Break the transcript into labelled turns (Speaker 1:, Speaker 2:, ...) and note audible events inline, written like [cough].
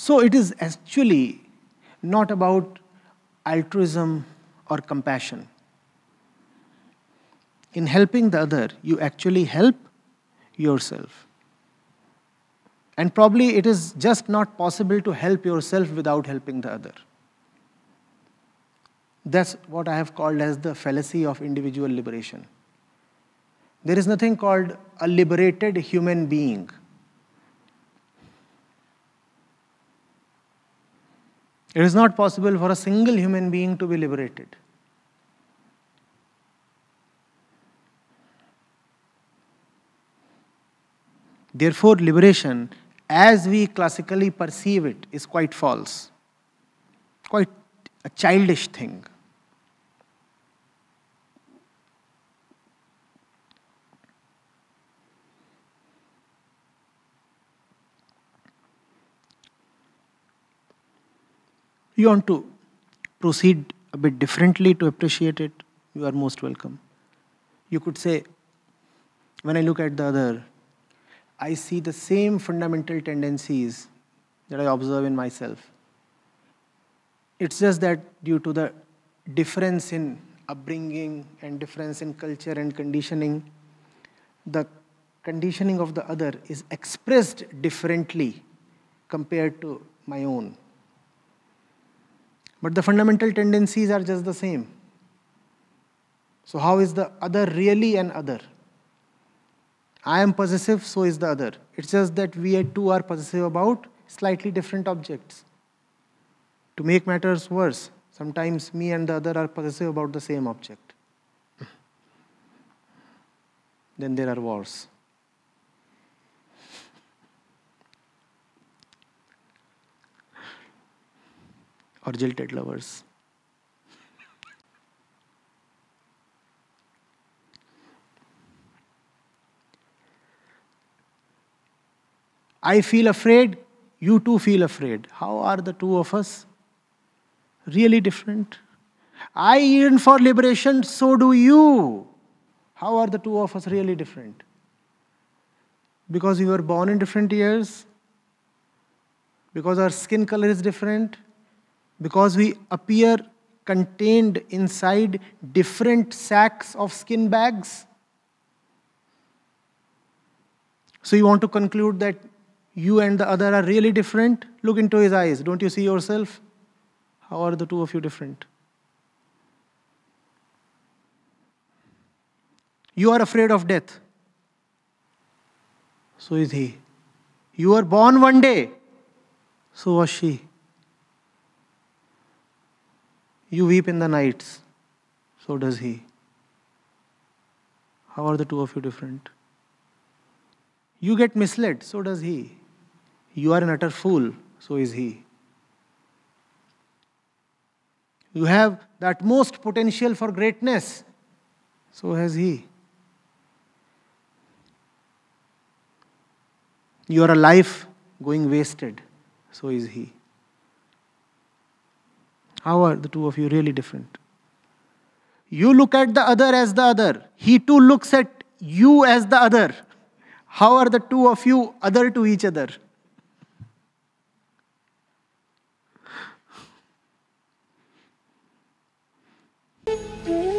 Speaker 1: So it is actually not about altruism or compassion. In helping the other, you actually help yourself. And probably it is just not possible to help yourself without helping the other. That's what I have called as the fallacy of individual liberation. There is nothing called a liberated human being. It is not possible for a single human being to be liberated. Therefore, liberation, as we classically perceive it, is quite false, quite a childish thing. You want to proceed a bit differently to appreciate it, you are most welcome. You could say, when I look at the other, I see the same fundamental tendencies that I observe in myself. It's just that due to the difference in upbringing and difference in culture and conditioning, the conditioning of the other is expressed differently compared to my own. But the fundamental tendencies are just the same. So, how is the other really an other? I am possessive, so is the other. It's just that we two are possessive about slightly different objects. To make matters worse, sometimes me and the other are possessive about the same object. then there are wars. Or jilted lovers. I feel afraid, you too feel afraid. How are the two of us really different? I yearn for liberation, so do you. How are the two of us really different? Because we were born in different years? Because our skin color is different? Because we appear contained inside different sacks of skin bags. So you want to conclude that you and the other are really different? Look into his eyes. Don't you see yourself? How are the two of you different? You are afraid of death. So is he. You were born one day. So was she. You weep in the nights, so does he. How are the two of you different? You get misled, so does he. You are an utter fool, so is he. You have the utmost potential for greatness, so has he. You are a life going wasted, so is he. How are the two of you really different? You look at the other as the other. He too looks at you as the other. How are the two of you other to each other? [laughs]